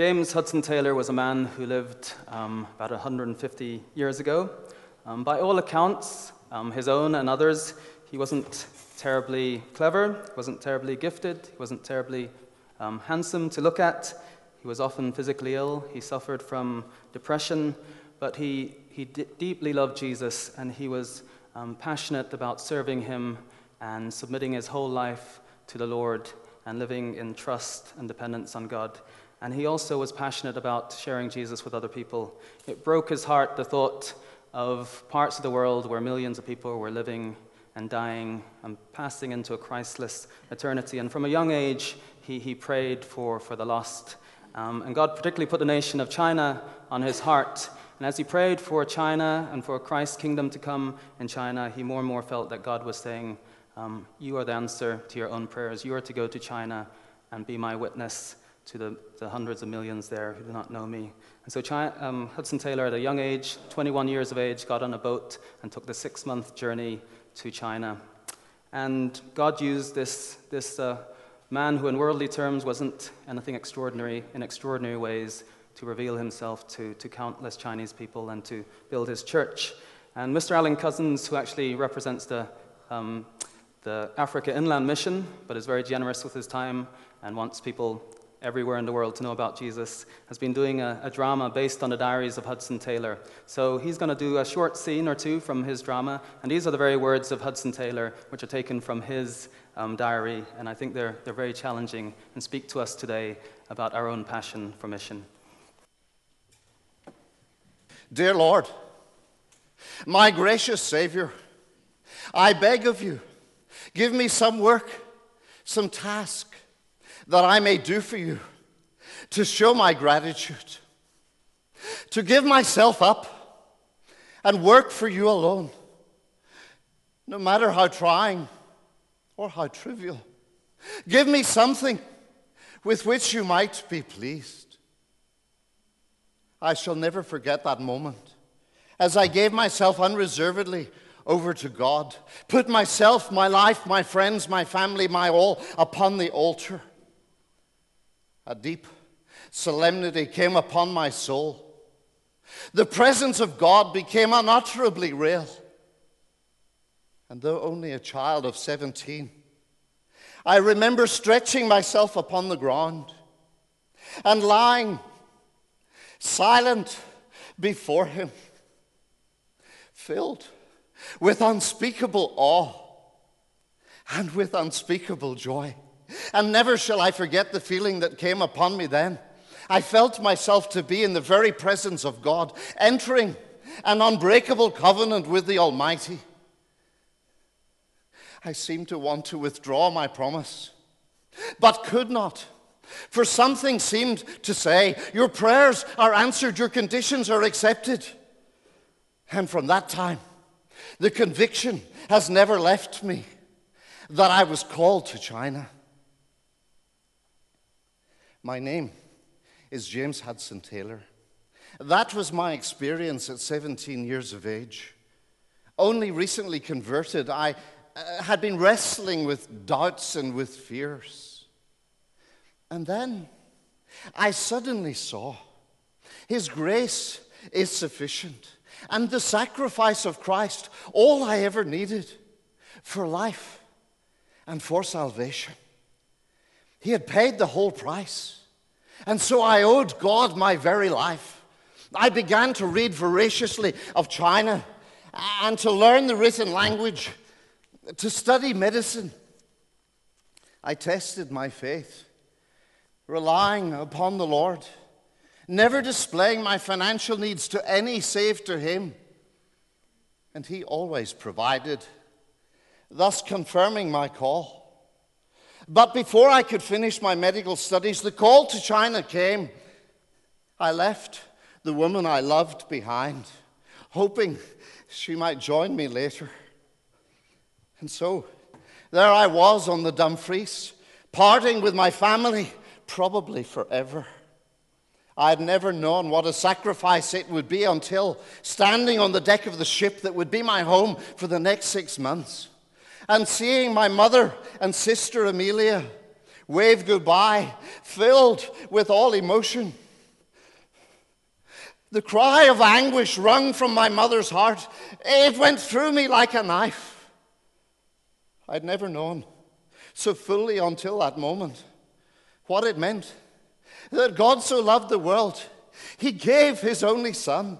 James Hudson Taylor was a man who lived um, about 150 years ago. Um, by all accounts, um, his own and others, he wasn't terribly clever, wasn't terribly gifted, he wasn't terribly um, handsome to look at. He was often physically ill, he suffered from depression, but he, he d- deeply loved Jesus and he was um, passionate about serving him and submitting his whole life to the Lord and living in trust and dependence on God. And he also was passionate about sharing Jesus with other people. It broke his heart, the thought of parts of the world where millions of people were living and dying and passing into a Christless eternity. And from a young age, he, he prayed for, for the lost. Um, and God particularly put the nation of China on his heart. And as he prayed for China and for Christ's kingdom to come in China, he more and more felt that God was saying, um, You are the answer to your own prayers. You are to go to China and be my witness to the, the hundreds of millions there who do not know me. And so China, um, Hudson Taylor, at a young age, 21 years of age, got on a boat and took the six month journey to China. And God used this, this uh, man who, in worldly terms, wasn't anything extraordinary, in extraordinary ways, to reveal himself to, to countless Chinese people and to build his church. And Mr. Alan Cousins, who actually represents the, um, the Africa Inland Mission, but is very generous with his time and wants people everywhere in the world to know about Jesus, has been doing a, a drama based on the diaries of Hudson Taylor. So he's going to do a short scene or two from his drama, and these are the very words of Hudson Taylor, which are taken from his um, diary, and I think they're, they're very challenging and speak to us today about our own passion for mission. Dear Lord, my gracious Savior, I beg of you, give me some work, some task that I may do for you to show my gratitude, to give myself up and work for you alone, no matter how trying or how trivial. Give me something with which you might be pleased. I shall never forget that moment as I gave myself unreservedly over to God, put myself, my life, my friends, my family, my all upon the altar a deep solemnity came upon my soul. The presence of God became unutterably real. And though only a child of 17, I remember stretching myself upon the ground and lying silent before Him, filled with unspeakable awe and with unspeakable joy. And never shall I forget the feeling that came upon me then. I felt myself to be in the very presence of God, entering an unbreakable covenant with the Almighty. I seemed to want to withdraw my promise, but could not. For something seemed to say, Your prayers are answered, your conditions are accepted. And from that time, the conviction has never left me that I was called to China. My name is James Hudson Taylor. That was my experience at 17 years of age. Only recently converted, I uh, had been wrestling with doubts and with fears. And then I suddenly saw His grace is sufficient, and the sacrifice of Christ, all I ever needed for life and for salvation. He had paid the whole price. And so I owed God my very life. I began to read voraciously of China and to learn the written language, to study medicine. I tested my faith, relying upon the Lord, never displaying my financial needs to any save to Him. And He always provided, thus confirming my call. But before I could finish my medical studies, the call to China came. I left the woman I loved behind, hoping she might join me later. And so there I was on the Dumfries, parting with my family, probably forever. I had never known what a sacrifice it would be until standing on the deck of the ship that would be my home for the next six months and seeing my mother and sister Amelia wave goodbye, filled with all emotion. The cry of anguish wrung from my mother's heart, it went through me like a knife. I'd never known so fully until that moment what it meant that God so loved the world, He gave His only Son.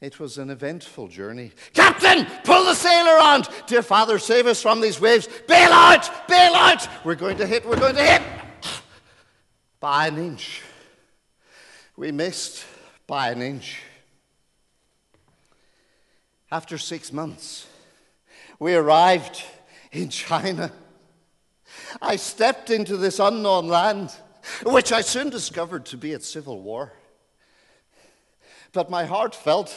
It was an eventful journey. Captain, pull the sail around. Dear Father, save us from these waves. Bail out, bail out. We're going to hit, we're going to hit. By an inch. We missed by an inch. After six months, we arrived in China. I stepped into this unknown land, which I soon discovered to be at civil war. But my heart felt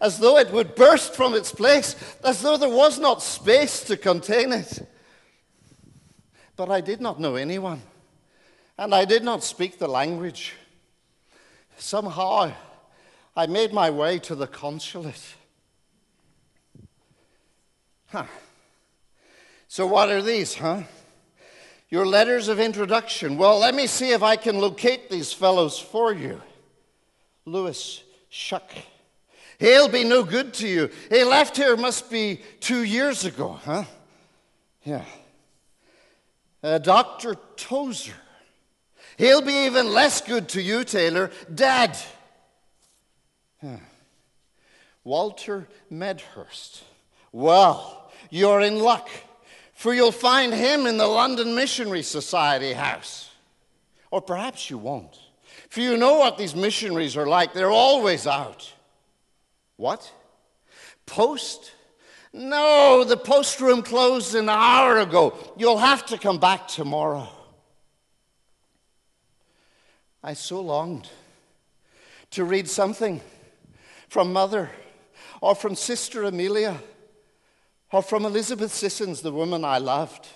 as though it would burst from its place, as though there was not space to contain it. But I did not know anyone, and I did not speak the language. Somehow, I made my way to the consulate. Huh. So, what are these, huh? Your letters of introduction. Well, let me see if I can locate these fellows for you. Louis Shuck. He'll be no good to you. He left here must be two years ago, huh? Yeah. Uh, Dr. Tozer. He'll be even less good to you, Taylor. Dad. Yeah. Walter Medhurst. Well, you're in luck, for you'll find him in the London Missionary Society house. Or perhaps you won't, for you know what these missionaries are like. They're always out. What? Post? No, the post room closed an hour ago. You'll have to come back tomorrow. I so longed to read something from Mother or from Sister Amelia or from Elizabeth Sissons, the woman I loved.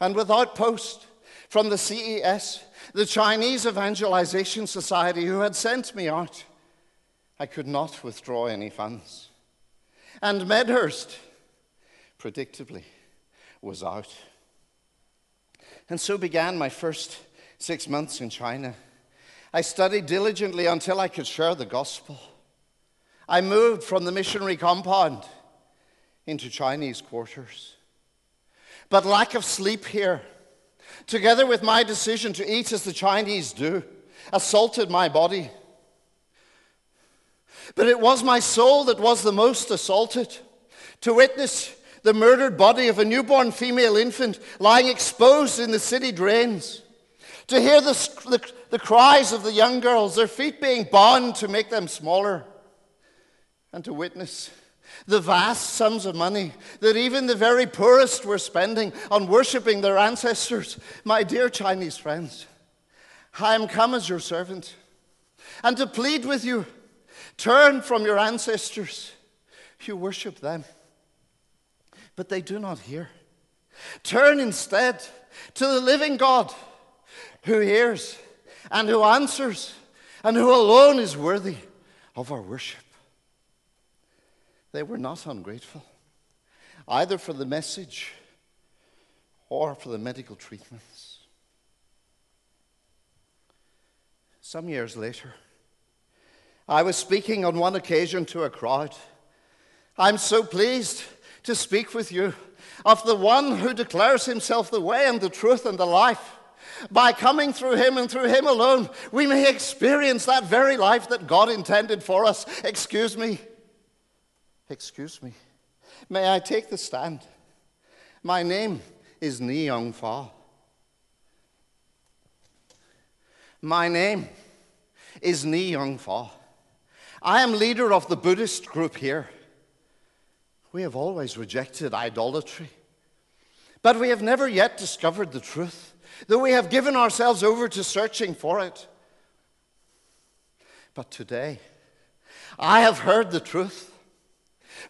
And without post, from the CES, the Chinese Evangelization Society, who had sent me out, I could not withdraw any funds. And Medhurst, predictably, was out. And so began my first six months in China. I studied diligently until I could share the gospel. I moved from the missionary compound into Chinese quarters. But lack of sleep here, together with my decision to eat as the Chinese do, assaulted my body. But it was my soul that was the most assaulted. To witness the murdered body of a newborn female infant lying exposed in the city drains to hear the, the, the, cries of the young girls, their feet being bound to make them smaller, and to witness the vast sums of money that even the very poorest were spending on worshiping their ancestors. My dear Chinese friends, I am come as your servant and to plead with you turn from your ancestors. You worship them, but they do not hear. Turn instead to the living God who hears and who answers and who alone is worthy of our worship. They were not ungrateful, either for the message or for the medical treatments. Some years later, I was speaking on one occasion to a crowd. I'm so pleased to speak with you of the one who declares himself the way and the truth and the life. By coming through him and through him alone, we may experience that very life that God intended for us. Excuse me. Excuse me. May I take the stand? My name is Ni Young Fa. My name is Ni Young Fa. I am leader of the Buddhist group here. We have always rejected idolatry, but we have never yet discovered the truth though we have given ourselves over to searching for it. But today, I have heard the truth.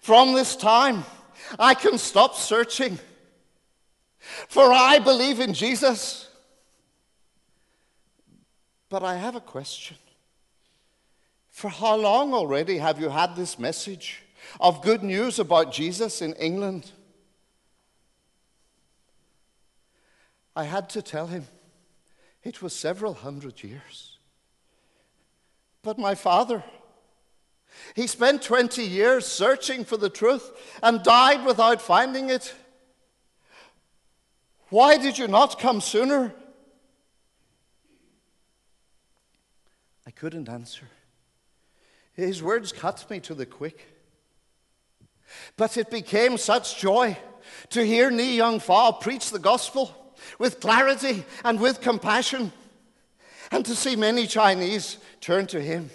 From this time, I can stop searching, for I believe in Jesus. But I have a question. For how long already have you had this message of good news about Jesus in England? I had to tell him it was several hundred years. But my father, he spent 20 years searching for the truth and died without finding it. Why did you not come sooner? I couldn't answer. His words cut me to the quick. But it became such joy to hear Ni Young Fa preach the gospel with clarity and with compassion, and to see many Chinese turn to him.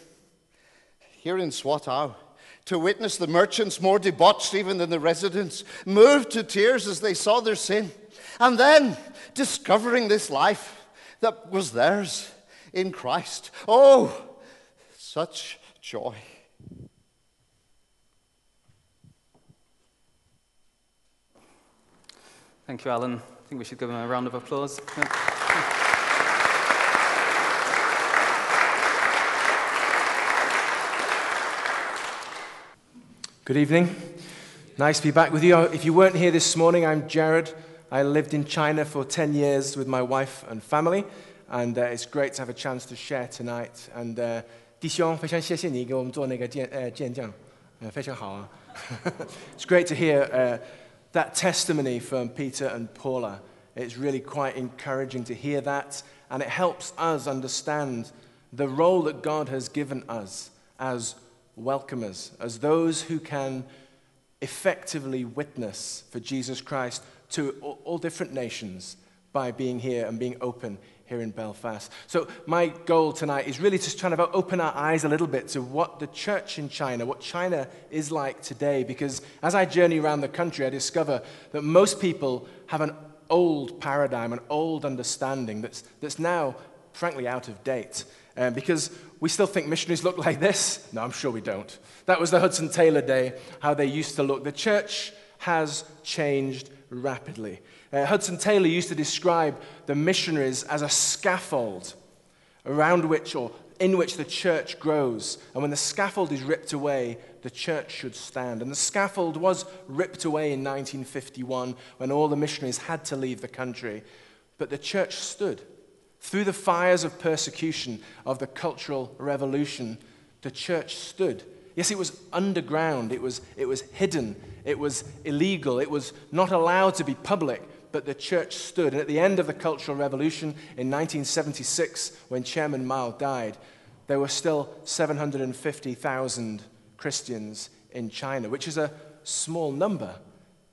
Here in Swatow, to witness the merchants more debauched even than the residents, moved to tears as they saw their sin, and then discovering this life that was theirs in Christ. Oh, such joy. Thank you, Alan. I think we should give him a round of applause. Good evening. Nice to be back with you. If you weren't here this morning, I'm Jared. I lived in China for 10 years with my wife and family, and uh, it's great to have a chance to share tonight. And uh, 弟兄，非常谢谢你给我们做那个见呃见证，呃非常好啊。it's great to hear uh, that testimony from Peter and Paula. It's really quite encouraging to hear that, and it helps us understand the role that God has given us as welcomers, as those who can effectively witness for Jesus Christ to all, different nations by being here and being open here in Belfast. So, my goal tonight is really just trying to open our eyes a little bit to what the church in China, what China is like today. Because as I journey around the country, I discover that most people have an old paradigm, an old understanding that's, that's now, frankly, out of date. Um, because we still think missionaries look like this. No, I'm sure we don't. That was the Hudson Taylor day, how they used to look. The church has changed rapidly. Uh, Hudson Taylor used to describe the missionaries as a scaffold around which or in which the church grows. And when the scaffold is ripped away, the church should stand. And the scaffold was ripped away in 1951 when all the missionaries had to leave the country. But the church stood. Through the fires of persecution of the Cultural Revolution, the church stood. Yes, it was underground, it was, it was hidden, it was illegal, it was not allowed to be public, but the church stood. And at the end of the Cultural Revolution in 1976, when Chairman Mao died, there were still 750,000 Christians in China, which is a small number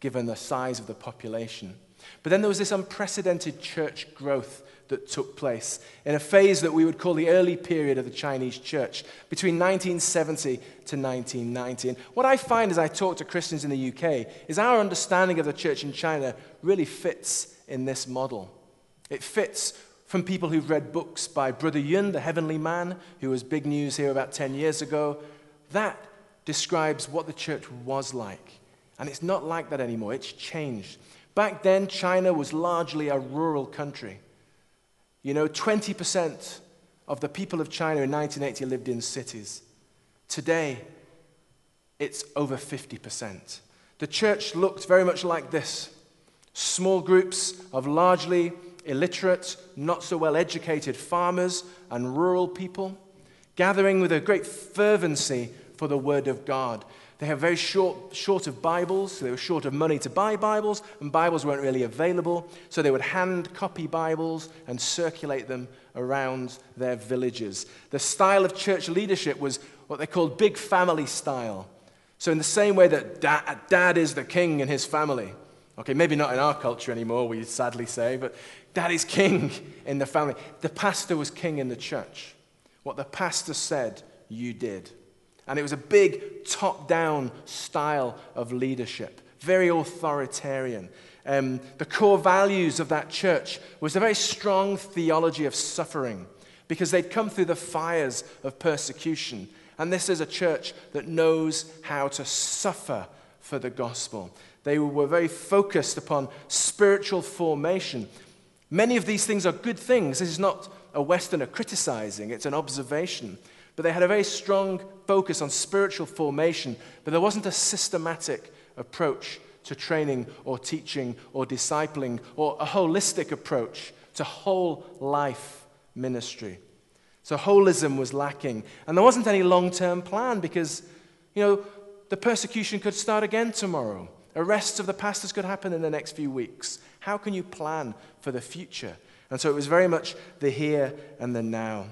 given the size of the population. But then there was this unprecedented church growth that took place in a phase that we would call the early period of the Chinese church, between 1970 to 1990. And what I find as I talk to Christians in the UK is our understanding of the church in China really fits in this model. It fits from people who've read books by Brother Yun, the heavenly man, who was big news here about 10 years ago. That describes what the church was like. And it's not like that anymore, it's changed. Back then, China was largely a rural country. You know, 20% of the people of China in 1980 lived in cities. Today, it's over 50%. The church looked very much like this small groups of largely illiterate, not so well educated farmers and rural people, gathering with a great fervency for the Word of God. They have very short, short of Bibles. So they were short of money to buy Bibles, and Bibles weren't really available. So they would hand copy Bibles and circulate them around their villages. The style of church leadership was what they called big family style. So, in the same way that dad, dad is the king in his family, okay, maybe not in our culture anymore, we sadly say, but dad is king in the family. The pastor was king in the church. What the pastor said, you did. And it was a big top down style of leadership, very authoritarian. Um, the core values of that church was a very strong theology of suffering because they'd come through the fires of persecution. And this is a church that knows how to suffer for the gospel. They were very focused upon spiritual formation. Many of these things are good things. This is not a Westerner criticizing, it's an observation. But they had a very strong focus on spiritual formation, but there wasn't a systematic approach to training or teaching or discipling or a holistic approach to whole life ministry. So holism was lacking. And there wasn't any long term plan because, you know, the persecution could start again tomorrow. Arrests of the pastors could happen in the next few weeks. How can you plan for the future? And so it was very much the here and the now.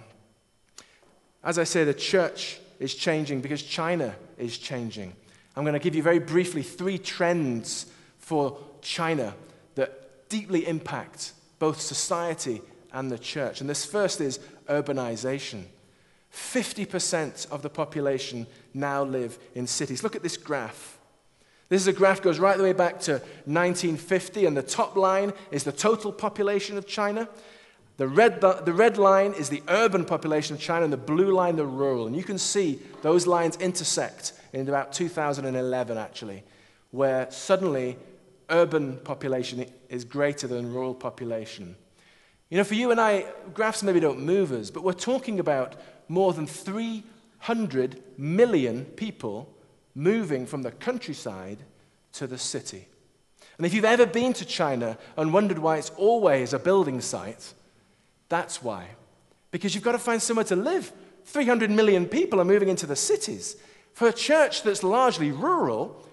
As I say, the church is changing because China is changing. I'm going to give you very briefly three trends for China that deeply impact both society and the church. And this first is urbanization. 50% of the population now live in cities. Look at this graph. This is a graph goes right the way back to 1950, and the top line is the total population of China. The red, the red line is the urban population of China, and the blue line, the rural. And you can see those lines intersect in about 2011, actually, where suddenly urban population is greater than rural population. You know, for you and I, graphs maybe don't move us, but we're talking about more than 300 million people moving from the countryside to the city. And if you've ever been to China and wondered why it's always a building site, that's why. Because you've got to find somewhere to live. 300 million people are moving into the cities. For a church that's largely rural,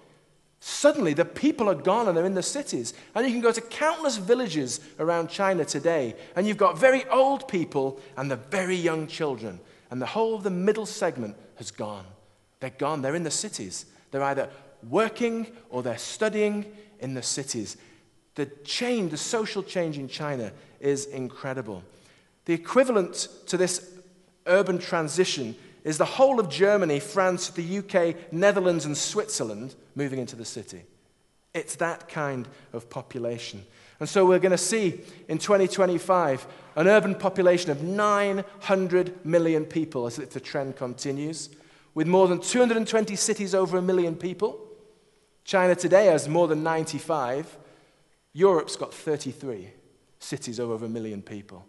suddenly the people are gone and they're in the cities. And you can go to countless villages around China today, and you've got very old people and the very young children. And the whole of the middle segment has gone. They're gone. They're in the cities. They're either working or they're studying in the cities. The change, the social change in China is incredible. The equivalent to this urban transition is the whole of Germany, France, the UK, Netherlands, and Switzerland moving into the city. It's that kind of population. And so we're going to see in 2025 an urban population of 900 million people as if the trend continues with more than 220 cities over a million people. China today has more than 95. Europe's got 33 cities over a million people.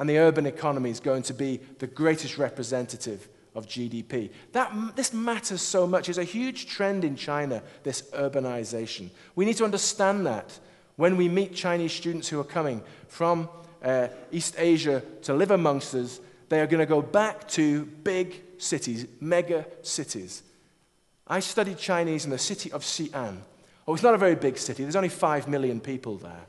And the urban economy is going to be the greatest representative of GDP. That, this matters so much. It's a huge trend in China, this urbanization. We need to understand that when we meet Chinese students who are coming from uh, East Asia to live amongst us, they are going to go back to big cities, mega cities. I studied Chinese in the city of Xi'an. Oh, it's not a very big city. There's only five million people there.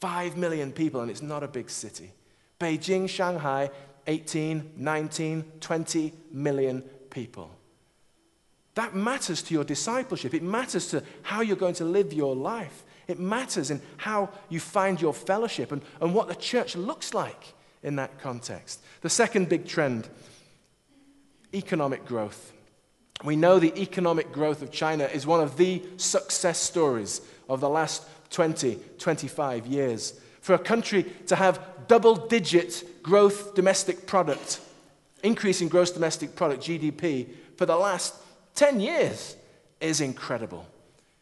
Five million people, and it's not a big city. Beijing, Shanghai, 18, 19, 20 million people. That matters to your discipleship. It matters to how you're going to live your life. It matters in how you find your fellowship and, and what the church looks like in that context. The second big trend economic growth. We know the economic growth of China is one of the success stories of the last 20, 25 years. For a country to have double digit growth domestic product, increase in gross domestic product, GDP, for the last 10 years is incredible.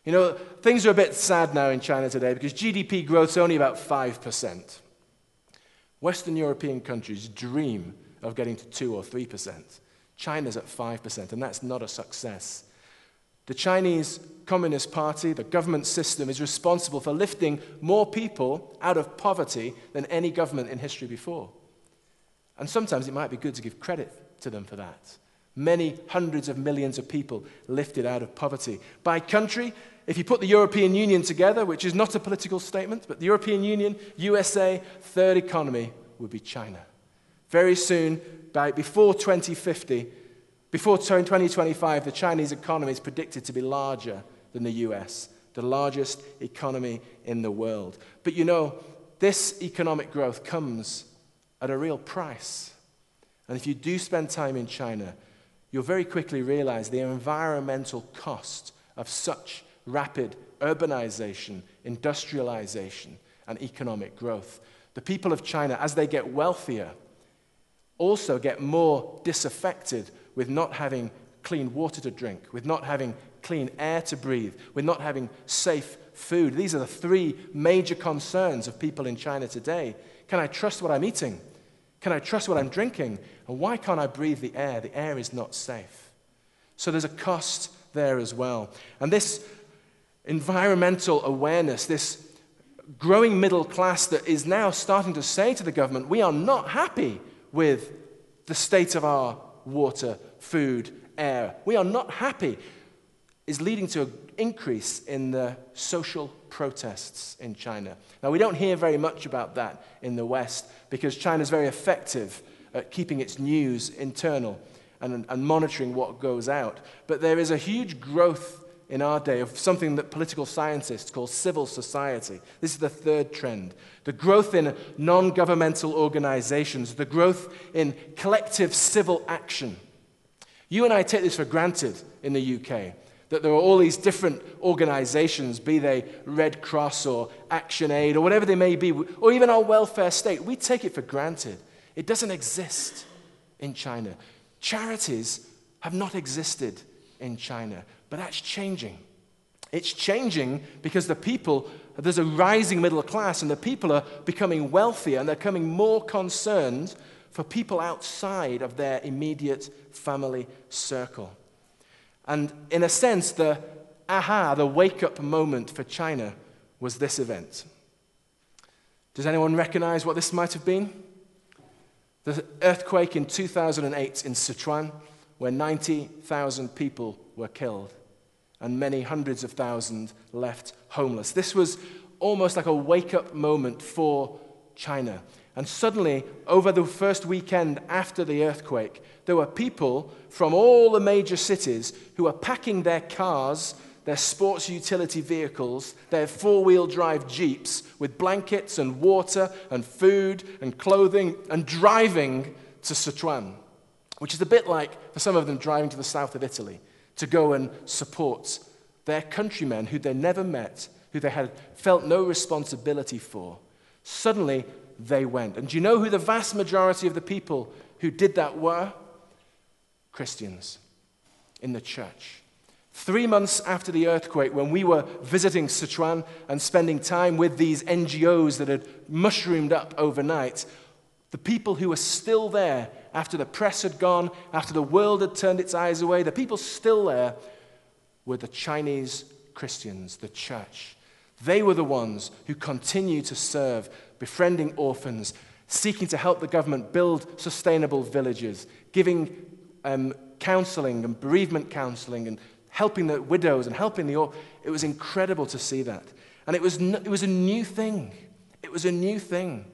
You know, things are a bit sad now in China today because GDP growth is only about 5%. Western European countries dream of getting to 2 or 3%. China's at 5%, and that's not a success. The Chinese Communist Party, the government system, is responsible for lifting more people out of poverty than any government in history before. And sometimes it might be good to give credit to them for that. Many hundreds of millions of people lifted out of poverty. By country, if you put the European Union together, which is not a political statement, but the European Union, USA, third economy would be China. Very soon, by, before 2050, before 2025, the Chinese economy is predicted to be larger than the US, the largest economy in the world. But you know, this economic growth comes at a real price. And if you do spend time in China, you'll very quickly realize the environmental cost of such rapid urbanization, industrialization, and economic growth. The people of China, as they get wealthier, also get more disaffected with not having clean water to drink, with not having clean air to breathe, with not having safe food. These are the three major concerns of people in China today. Can I trust what I'm eating? Can I trust what I'm drinking? And why can't I breathe the air? The air is not safe. So there's a cost there as well. And this environmental awareness, this growing middle class that is now starting to say to the government, we are not happy with the state of our water, food, air. We are not happy, is leading to an increase in the social protests in China. Now, we don't hear very much about that in the West because China is very effective at keeping its news internal and, and monitoring what goes out. But there is a huge growth in our day of something that political scientists call civil society. This is the third trend. The growth in non governmental organizations, the growth in collective civil action. You and I take this for granted in the UK that there are all these different organizations, be they Red Cross or Action Aid or whatever they may be, or even our welfare state. We take it for granted. It doesn't exist in China. Charities have not existed in China. But that's changing. It's changing because the people, there's a rising middle class, and the people are becoming wealthier and they're becoming more concerned for people outside of their immediate family circle. And in a sense, the aha, the wake up moment for China was this event. Does anyone recognize what this might have been? The earthquake in 2008 in Sichuan, where 90,000 people were killed and many hundreds of thousands left homeless. This was almost like a wake up moment for China. And suddenly, over the first weekend after the earthquake, there were people from all the major cities who were packing their cars, their sports utility vehicles, their four wheel drive jeeps with blankets and water and food and clothing and driving to Sichuan, which is a bit like, for some of them, driving to the south of Italy to go and support their countrymen who they never met, who they had felt no responsibility for. Suddenly, they went. And do you know who the vast majority of the people who did that were? Christians in the church. Three months after the earthquake, when we were visiting Sichuan and spending time with these NGOs that had mushroomed up overnight, the people who were still there after the press had gone, after the world had turned its eyes away, the people still there were the Chinese Christians, the church. They were the ones who continued to serve, befriending orphans, seeking to help the government build sustainable villages, giving um, counseling and bereavement counseling and helping the widows and helping the orphans. It was incredible to see that. And it was, it was a new thing. It was a new thing.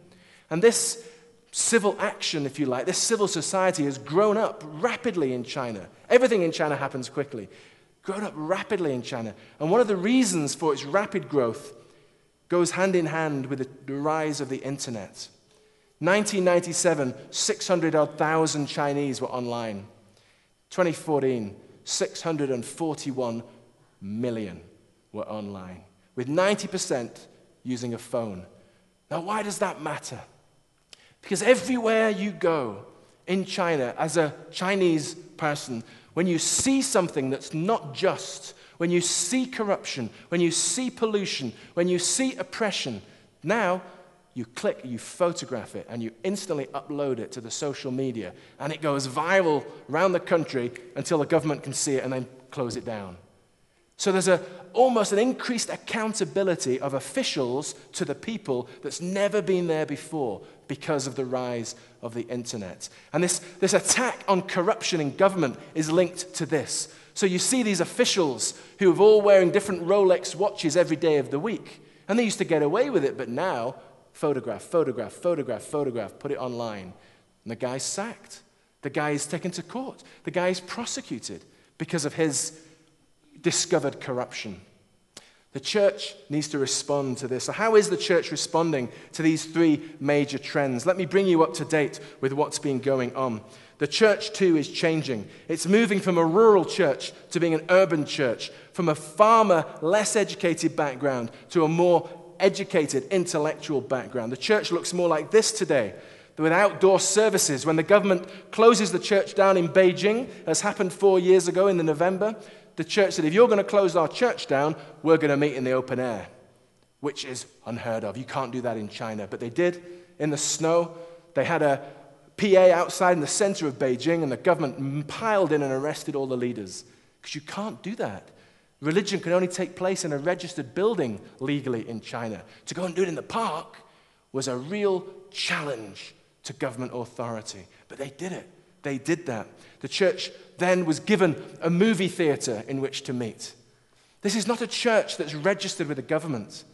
And this civil action, if you like, this civil society has grown up rapidly in China. Everything in China happens quickly. Grown up rapidly in China. And one of the reasons for its rapid growth goes hand in hand with the rise of the internet. 1997, 600 odd thousand Chinese were online. 2014, 641 million were online, with 90% using a phone. Now, why does that matter? Because everywhere you go in China, as a Chinese person, when you see something that's not just, when you see corruption, when you see pollution, when you see oppression, now you click, you photograph it, and you instantly upload it to the social media, and it goes viral around the country until the government can see it and then close it down. So there's a, almost an increased accountability of officials to the people that's never been there before because of the rise of the internet. And this, this attack on corruption in government is linked to this. So you see these officials who are all wearing different Rolex watches every day of the week. And they used to get away with it, but now, photograph, photograph, photograph, photograph, put it online. And the guy's sacked. The guy is taken to court. The guy is prosecuted because of his discovered corruption. The church needs to respond to this. So, how is the church responding to these three major trends? Let me bring you up to date with what's been going on. The church, too, is changing. It's moving from a rural church to being an urban church, from a farmer, less educated background to a more educated, intellectual background. The church looks more like this today with outdoor services. When the government closes the church down in Beijing, as happened four years ago in the November, the church said, if you're going to close our church down, we're going to meet in the open air, which is unheard of. You can't do that in China. But they did in the snow. They had a PA outside in the center of Beijing, and the government piled in and arrested all the leaders. Because you can't do that. Religion can only take place in a registered building legally in China. To go and do it in the park was a real challenge to government authority. But they did it. They did that. The church then was given a movie theater in which to meet. This is not a church that's registered with the government.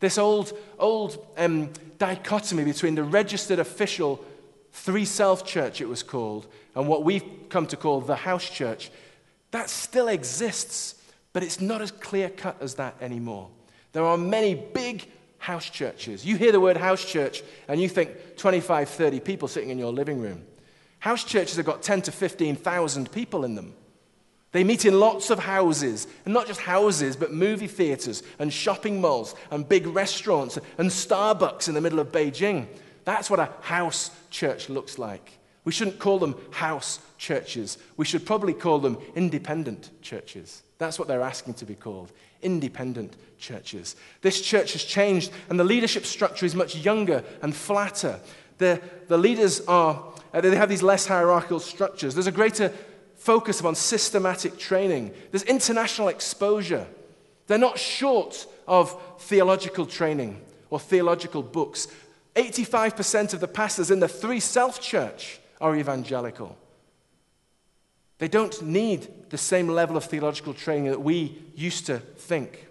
This old, old um, dichotomy between the registered official three self church, it was called, and what we've come to call the house church, that still exists, but it's not as clear cut as that anymore. There are many big house churches. You hear the word house church and you think 25, 30 people sitting in your living room. House churches have got 10 to 15,000 people in them. They meet in lots of houses, and not just houses, but movie theaters and shopping malls and big restaurants and Starbucks in the middle of Beijing. That's what a house church looks like. We shouldn't call them house churches. We should probably call them independent churches. That's what they're asking to be called independent churches. This church has changed, and the leadership structure is much younger and flatter. The, the leaders are, uh, they have these less hierarchical structures. There's a greater focus upon systematic training, there's international exposure. They're not short of theological training or theological books. 85% of the pastors in the three self church are evangelical. They don't need the same level of theological training that we used to think.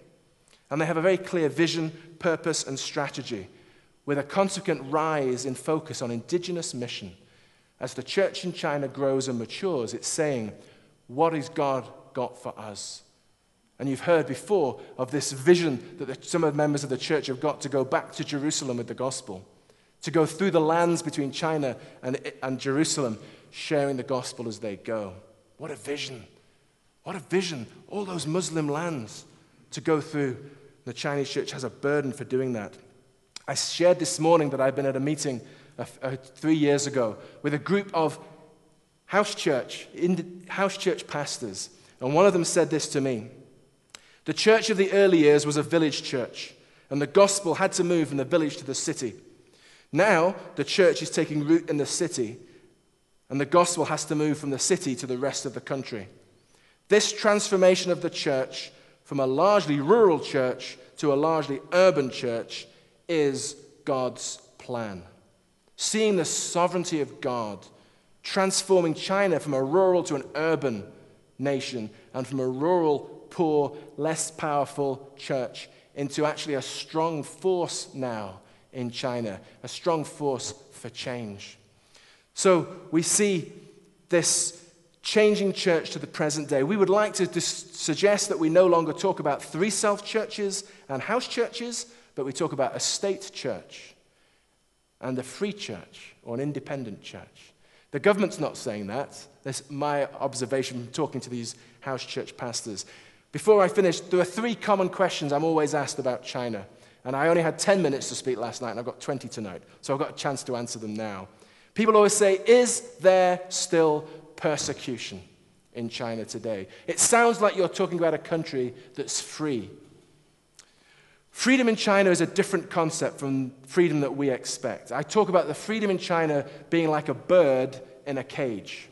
And they have a very clear vision, purpose, and strategy with a consequent rise in focus on indigenous mission. As the church in China grows and matures, it's saying, What has God got for us? And you've heard before of this vision that the, some of the members of the church have got to go back to Jerusalem with the gospel, to go through the lands between China and, and Jerusalem, sharing the gospel as they go. What a vision! What a vision! All those Muslim lands to go through. The Chinese church has a burden for doing that. I shared this morning that I've been at a meeting three years ago with a group of house church, house church pastors. And one of them said this to me the church of the early years was a village church, and the gospel had to move from the village to the city. Now, the church is taking root in the city, and the gospel has to move from the city to the rest of the country. This transformation of the church from a largely rural church to a largely urban church is God's plan. Seeing the sovereignty of God, transforming China from a rural to an urban nation, and from a rural poor, less powerful church into actually a strong force now in China, a strong force for change. So we see this changing church to the present day. We would like to dis- suggest that we no longer talk about three self churches and house churches, but we talk about a state church and a free church or an independent church. The government's not saying that. That's my observation from talking to these house church pastors. Before I finish, there are three common questions I'm always asked about China. And I only had 10 minutes to speak last night, and I've got 20 tonight. So I've got a chance to answer them now. People always say, Is there still persecution in China today? It sounds like you're talking about a country that's free. Freedom in China is a different concept from freedom that we expect. I talk about the freedom in China being like a bird in a cage.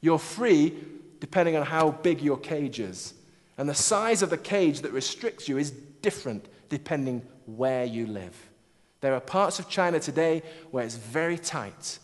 You're free depending on how big your cage is. And the size of the cage that restricts you is different depending where you live. There are parts of China today where it's very tight.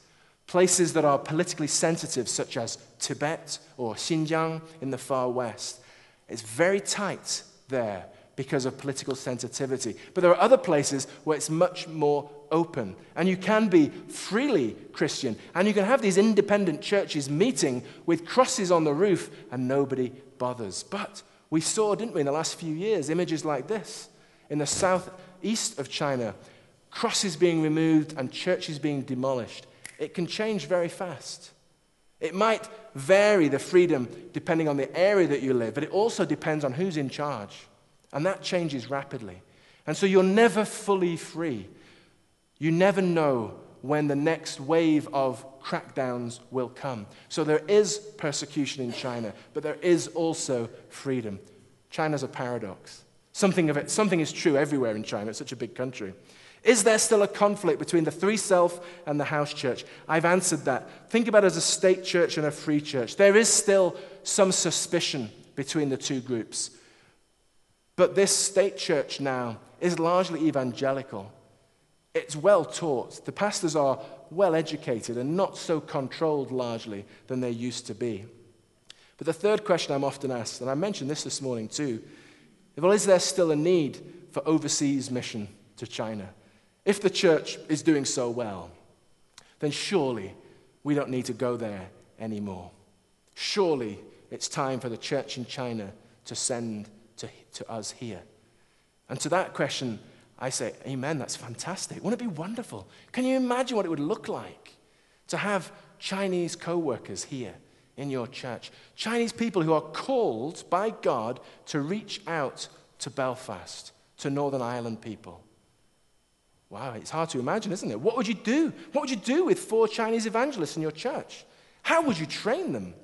Places that are politically sensitive, such as Tibet or Xinjiang in the far west. It's very tight there because of political sensitivity. But there are other places where it's much more open. And you can be freely Christian. And you can have these independent churches meeting with crosses on the roof and nobody bothers. But we saw, didn't we, in the last few years, images like this in the southeast of China crosses being removed and churches being demolished. It can change very fast. It might vary the freedom depending on the area that you live, but it also depends on who's in charge. And that changes rapidly. And so you're never fully free. You never know when the next wave of crackdowns will come. So there is persecution in China, but there is also freedom. China's a paradox. Something of it, something is true everywhere in China. It's such a big country. Is there still a conflict between the three self and the house church? I've answered that. Think about it as a state church and a free church. There is still some suspicion between the two groups. But this state church now is largely evangelical. It's well taught. The pastors are well educated and not so controlled largely than they used to be. But the third question I'm often asked, and I mentioned this this morning too, well, is there still a need for overseas mission to China? If the church is doing so well, then surely we don't need to go there anymore. Surely it's time for the church in China to send to, us here. And to that question, I say, Amen, that's fantastic. Wouldn't it be wonderful? Can you imagine what it would look like to have Chinese co workers here in your church? Chinese people who are called by God to reach out to Belfast, to Northern Ireland people. Wow, it's hard to imagine, isn't it? What would you do? What would you do with four Chinese evangelists in your church? How would you train them?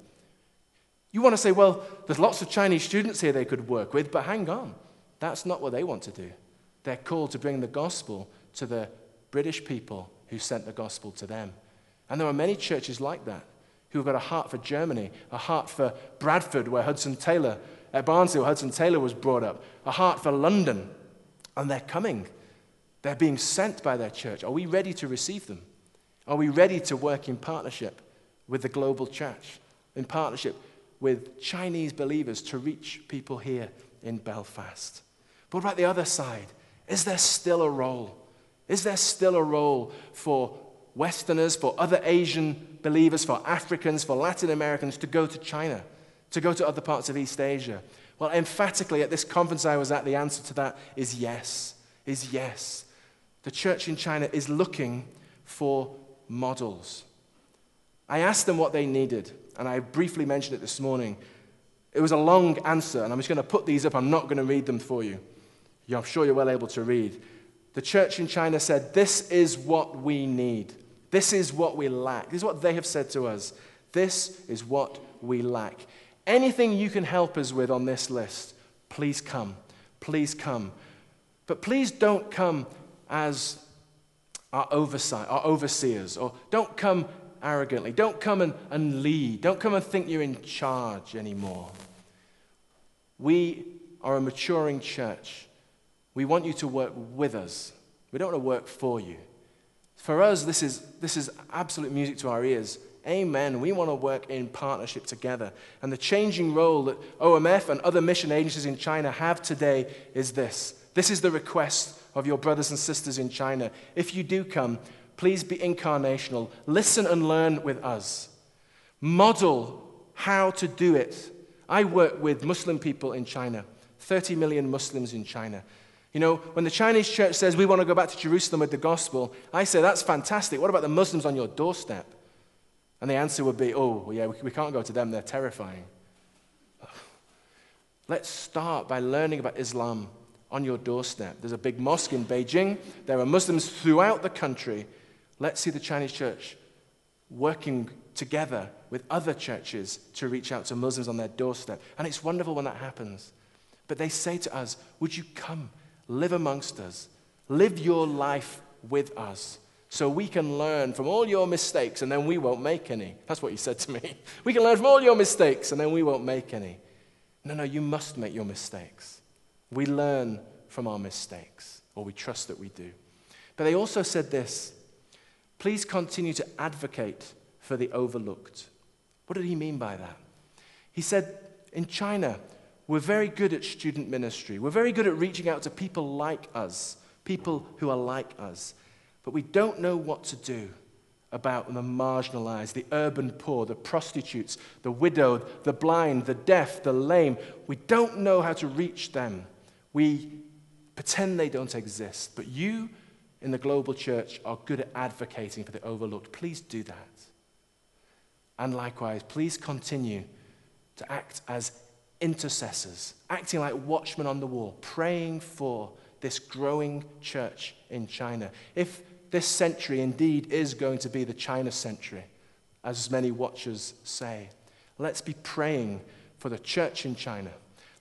You want to say, well, there's lots of Chinese students here they could work with, but hang on. That's not what they want to do. They're called to bring the gospel to the British people who sent the gospel to them. And there are many churches like that who've got a heart for Germany, a heart for Bradford, where Hudson Taylor, at Barnsley, where Hudson Taylor was brought up, a heart for London. And they're coming. They're being sent by their church. Are we ready to receive them? Are we ready to work in partnership with the global church, in partnership with Chinese believers to reach people here in Belfast? But about the other side? Is there still a role? Is there still a role for Westerners, for other Asian believers, for Africans, for Latin Americans to go to China, to go to other parts of East Asia? Well, emphatically, at this conference I was at, the answer to that is yes. Is yes. The church in China is looking for models. I asked them what they needed, and I briefly mentioned it this morning. It was a long answer, and I'm just going to put these up. I'm not going to read them for you. I'm sure you're well able to read. The church in China said, This is what we need. This is what we lack. This is what they have said to us. This is what we lack. Anything you can help us with on this list, please come. Please come. But please don't come as our oversight, our overseers, or don't come arrogantly. Don't come and, and lead. Don't come and think you're in charge anymore. We are a maturing church we want you to work with us. We don't want to work for you. For us, this is, this is absolute music to our ears. Amen. We want to work in partnership together. And the changing role that OMF and other mission agencies in China have today is this. This is the request of your brothers and sisters in China. If you do come, please be incarnational. Listen and learn with us. Model how to do it. I work with Muslim people in China, 30 million Muslims in China. You know, when the Chinese church says we want to go back to Jerusalem with the gospel, I say that's fantastic. What about the Muslims on your doorstep? And the answer would be, oh, well, yeah, we, we can't go to them, they're terrifying. Let's start by learning about Islam on your doorstep. There's a big mosque in Beijing, there are Muslims throughout the country. Let's see the Chinese church working together with other churches to reach out to Muslims on their doorstep. And it's wonderful when that happens. But they say to us, Would you come live amongst us, live your life with us, so we can learn from all your mistakes and then we won't make any. That's what he said to me. We can learn from all your mistakes and then we won't make any. No, no, you must make your mistakes. We learn from our mistakes, or we trust that we do. But they also said this please continue to advocate for the overlooked. What did he mean by that? He said, in China, we're very good at student ministry. We're very good at reaching out to people like us, people who are like us. But we don't know what to do about the marginalized, the urban poor, the prostitutes, the widowed, the blind, the deaf, the lame. We don't know how to reach them. We pretend they don't exist. But you in the global church are good at advocating for the overlooked. Please do that. And likewise, please continue to act as intercessors, acting like watchmen on the wall, praying for this growing church in China. If this century indeed is going to be the China century, as many watchers say, let's be praying for the church in China.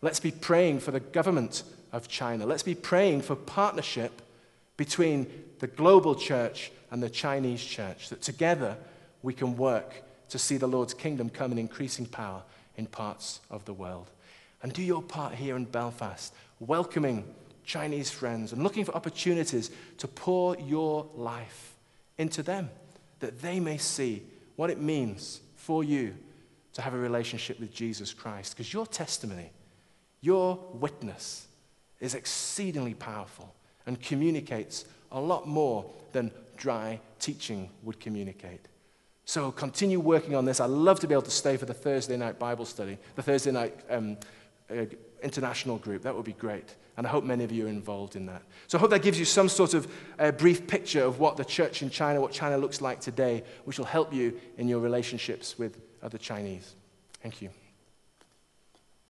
Let's be praying for the government of China. Let's be praying for partnership between the global church and the Chinese church, that together we can work to see the Lord's kingdom come in increasing power in parts of the world. And do your part here in Belfast, welcoming Chinese friends and looking for opportunities to pour your life into them that they may see what it means for you to have a relationship with Jesus Christ. Because your testimony, your witness, is exceedingly powerful and communicates a lot more than dry teaching would communicate. So continue working on this. I'd love to be able to stay for the Thursday night Bible study, the Thursday night um, uh, international group. That would be great. And I hope many of you are involved in that. So I hope that gives you some sort of uh, brief picture of what the church in China, what China looks like today, which will help you in your relationships with other Chinese. Thank you.